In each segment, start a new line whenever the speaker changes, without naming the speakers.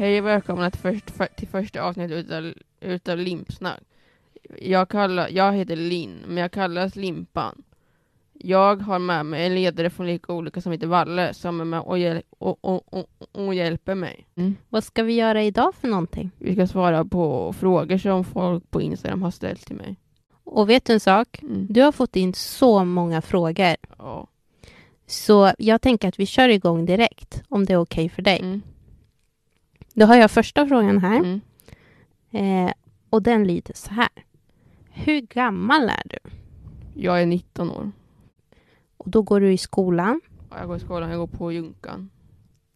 Hej och välkomna till, först, för, till första avsnittet utav, utav Limpsnack. Jag, kallar, jag heter Linn, men jag kallas Limpan. Jag har med mig en ledare från Lika Olika som heter Valle som är med och, hjäl och, och, och, hjälper mig. Mm.
Vad ska vi göra idag för någonting?
Vi ska svara på frågor som folk på Instagram har ställt till mig.
Och vet du en sak?
Mm.
Du har fått in så många frågor.
Ja.
Så jag tänker att vi kör igång direkt, om det är okej för dig.
Mm.
Då har jag första frågan här.
Mm.
Eh, och den lyder så här. Hur gammal är du?
Jag är 19 år.
Och då går du i skolan.
Ja, Jag går i skolan, jag går på Junkan.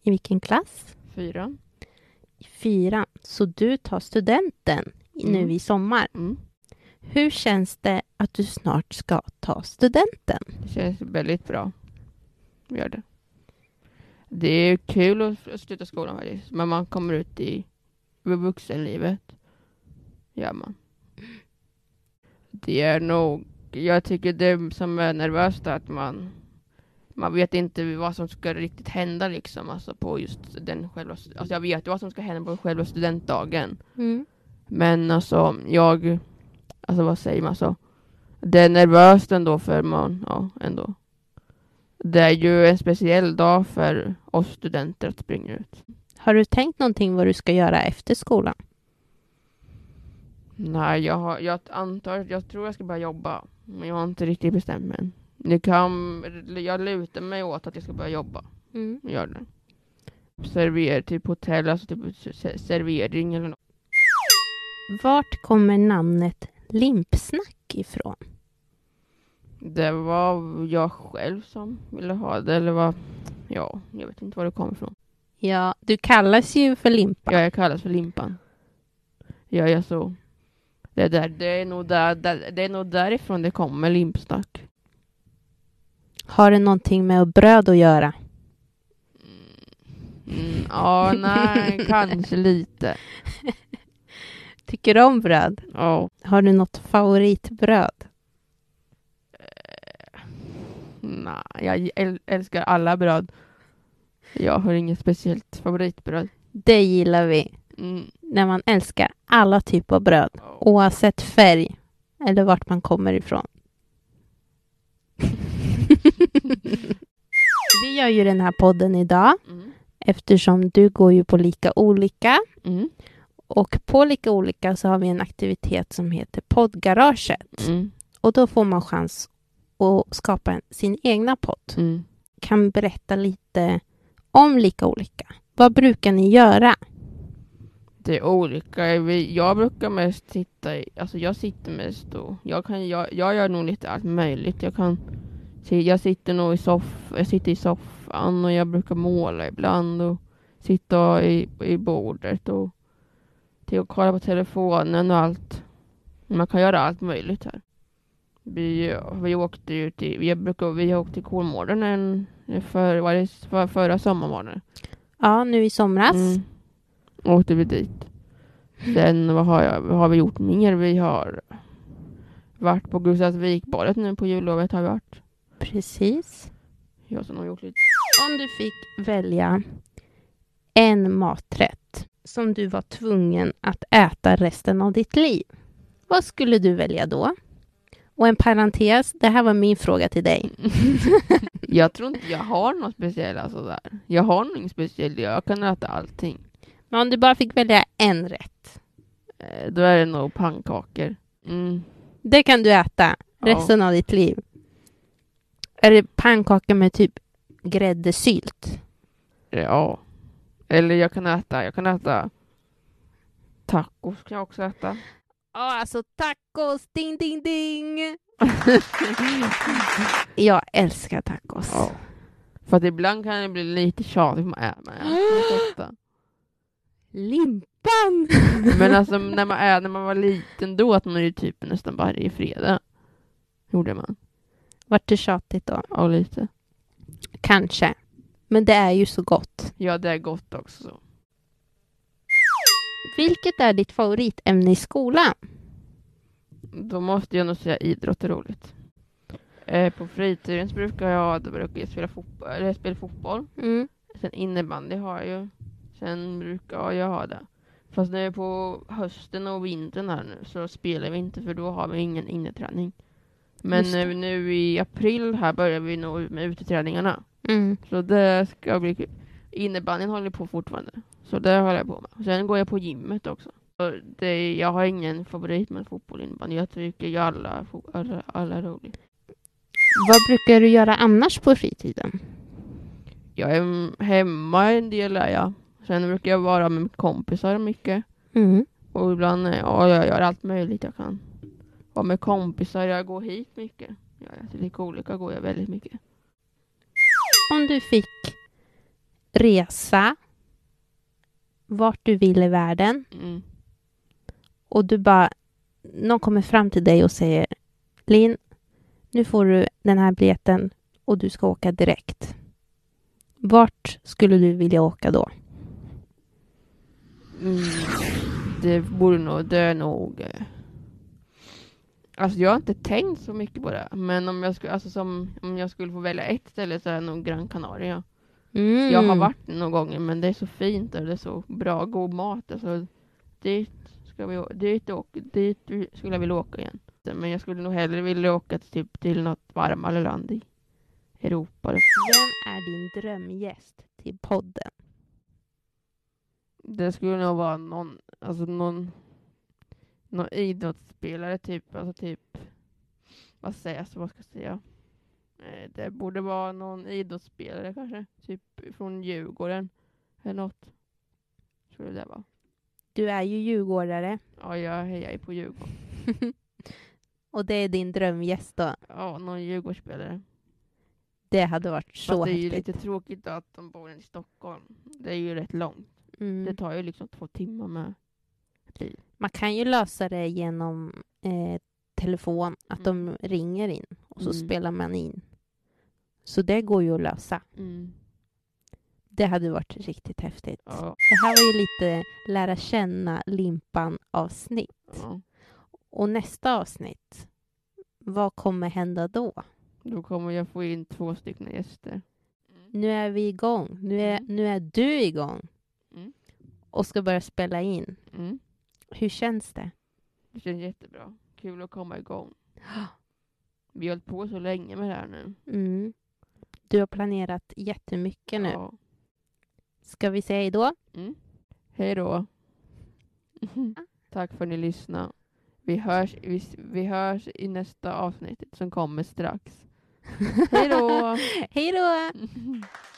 I vilken klass?
Fyra.
I fyran. Så du tar studenten i- nu
Mm.
i sommar.
Mm.
Hur känns det att du snart ska ta studenten?
Det känns väldigt bra. Gör det. Det är kul att sluta skolan faktiskt. Men man kommer ut i vuxenlivet. Gör man. Det är nog, jag tycker det som är nervöst är att man man vet inte vad som ska riktigt hända liksom, alltså på just den själva, alltså jag vet ju vad som ska hända på själva studentdagen.
Mm.
Men alltså, jag... Alltså vad säger man så? Det är nervöst ändå för man, ja, ändå. Det är ju en speciell dag för oss studenter att springa ut.
Har du tänkt någonting vad du ska göra efter skolan?
Nej, jag, har, jag antar, jag tror jag ska börja jobba. Men jag har inte riktigt bestämt mig än. Det kan, jag lutar mig åt att jag ska börja jobba.
Mm.
Gör det. Server, typ hotell, alltså typ se- servering eller något.
Vart kommer namnet Limpsnack ifrån?
Det var jag själv som ville ha det, eller vad? Ja, jag vet inte var det kom ifrån.
Ja, du kallas ju för Limpa.
Ja, jag kallas för Limpan. Ja, jag så. Det är, där, det, är nog där, där, det är nog därifrån det kommer, limpsnack.
Har det någonting med bröd att göra?
Mm, ja, nej, kanske lite.
Tycker du om bröd?
Ja.
Har du något favoritbröd?
Nej, jag äl- älskar alla bröd. Jag har inget speciellt favoritbröd.
Det gillar vi.
Mm.
När man älskar alla typer av bröd.
ja.
Oavsett färg eller vart man kommer ifrån. vi gör ju den här podden idag
Mm.
eftersom du går ju på lika olika.
Mm.
Och på lika olika så har vi en aktivitet som heter poddgaraget.
Mm.
Och då får man chans att skapa en, sin egna podd.
Mm.
Kan berätta lite om lika olika. Vad brukar ni göra?
Det är olika. Jag brukar mest sitta i, alltså jag sitter mest och jag kan, jag, jag gör nog lite allt möjligt. Jag kan, jag sitter nog i soff, jag sitter i soffan och jag brukar måla ibland och sitta i, i bordet och till och kolla på telefonen och allt. Man kan göra allt möjligt här. Vi, vi åkte ju till, vi brukar, vi har åkt till Kolmården en, för, var det för, förra sommarmånaden.
Ja, nu i somras.
Mm. Åkte vi dit. Sen vad har, jag, vad har vi gjort mer? Vi har varit på Gustavsvikbadet nu på jullovet har vi varit.
Precis.
Jag som har gjort lite.
Om du fick välja en maträtt som du var tvungen att äta resten av ditt liv. Vad skulle du välja då? Och en parentes, det här var min fråga till dig.
jag tror inte jag har något speciellt alltså där. Jag har nog inget speciellt. Jag kan äta allting.
Men om du bara fick välja en rätt.
Eh, Då är det nog pannkakor. Mm.
Det kan du äta
Ja.
resten av ditt liv. Är det pannkaka med typ gräddesylt?
Ja. Eller jag kan äta, jag kan äta tacos kan jag också äta.
Ja, alltså tacos, ding, ding, ding! Jag älskar tacos.
Ja. För att ibland kan det bli lite tjatigt. Man äter, man äter inte ofta.
Limpan!
Men alltså när man, är, när man var liten då att man ju typ nästan varje fredag. Gjorde man.
Vart det tjatigt då?
Ja, lite.
Kanske. Men det är ju så gott.
Ja, det är gott också.
Vilket är ditt favoritämne i skolan?
Då måste jag nog säga idrott är roligt. Eh, på fritiden brukar jag, då brukar jag spela fotboll, eller spela fotboll.
Mm.
Sen innebandy har jag ju. Sen brukar jag ha det. Fast nu på hösten och vintern här nu så spelar vi inte för då har vi ingen inneträning. Men nu, nu i april här börjar vi nog med uteträningarna.
Mm.
Så det ska bli kul. Innebandyn håller på fortfarande. Så det håller jag på med. Sen går jag på gymmet också. Så det, jag har ingen favorit med fotboll innebandy. Jag tycker ju alla, alla, alla är roligt.
Vad brukar du göra annars på fritiden?
Jag är mm, hemma en del är jag. Sen brukar jag vara med kompisar mycket.
Mm.
Och ibland, ja, jag gör allt möjligt jag kan. Vara med kompisar, jag går hit mycket. Ja, till lika olika går jag väldigt mycket.
Om du fick resa vart du vill i världen
Mm.
och du bara, någon kommer fram till dig och säger Linn, nu får du den här biljetten och du ska åka direkt. Vart skulle du vilja åka då?
Mm, det borde nog, det är nog... eh, Alltså jag har inte tänkt så mycket på det. Men om jag, skulle, alltså som, om jag skulle få välja ett ställe så är det nog Gran Canaria.
Mm.
Jag har varit några gånger men det är så fint där. Det är så bra, god mat. Alltså, dit, ska vi, dit, åk, dit skulle jag vilja åka igen. Men jag skulle nog hellre vilja åka till, typ, till något varmare land i Europa.
Vem är din drömgäst till podden?
Det skulle nog vara någon, alltså någon, någon idrottsspelare typ, alltså typ, vad sägs, vad ska jag säga? Eh, Det borde vara någon idrottsspelare kanske, typ från Djurgården eller något. Skulle det vara.
Du är ju djurgårdare
Ja, jag hejar ju på Djurgården.
och det är din drömgäst då.
Ja, någon Djurgårdsspelare.
Det hade varit så
Fast det är ju
häftigt.
lite tråkigt att de bor i Stockholm. Det är ju rätt långt. Det
Mm.
tar ju liksom två timmar med bil.
Man kan ju lösa det genom eh, telefon, att de ringer in och så
Mm.
spelar man in. Så det går ju att lösa.
Mm.
Det hade varit riktigt häftigt.
Ja,
Det här var ju lite lära känna limpan avsnitt.
ja.
Och nästa avsnitt, vad kommer hända då?
Då kommer jag få in två stycken gäster.
Nu är vi igång. Nu är,
Mm.
nu är du igång
Mm.
och ska börja spela in.
Mm.
Hur känns det?
Det känns jättebra. Kul att komma igång. Vi har hållit på så länge med det här nu.
Mm. Du har planerat jättemycket nu.
Ja.
Ska vi säga då?
Mm. Hej då. Tack för att ni lyssnade. Vi hörs, vi, vi hörs i nästa avsnitt som kommer strax. Hej då!
Hej då!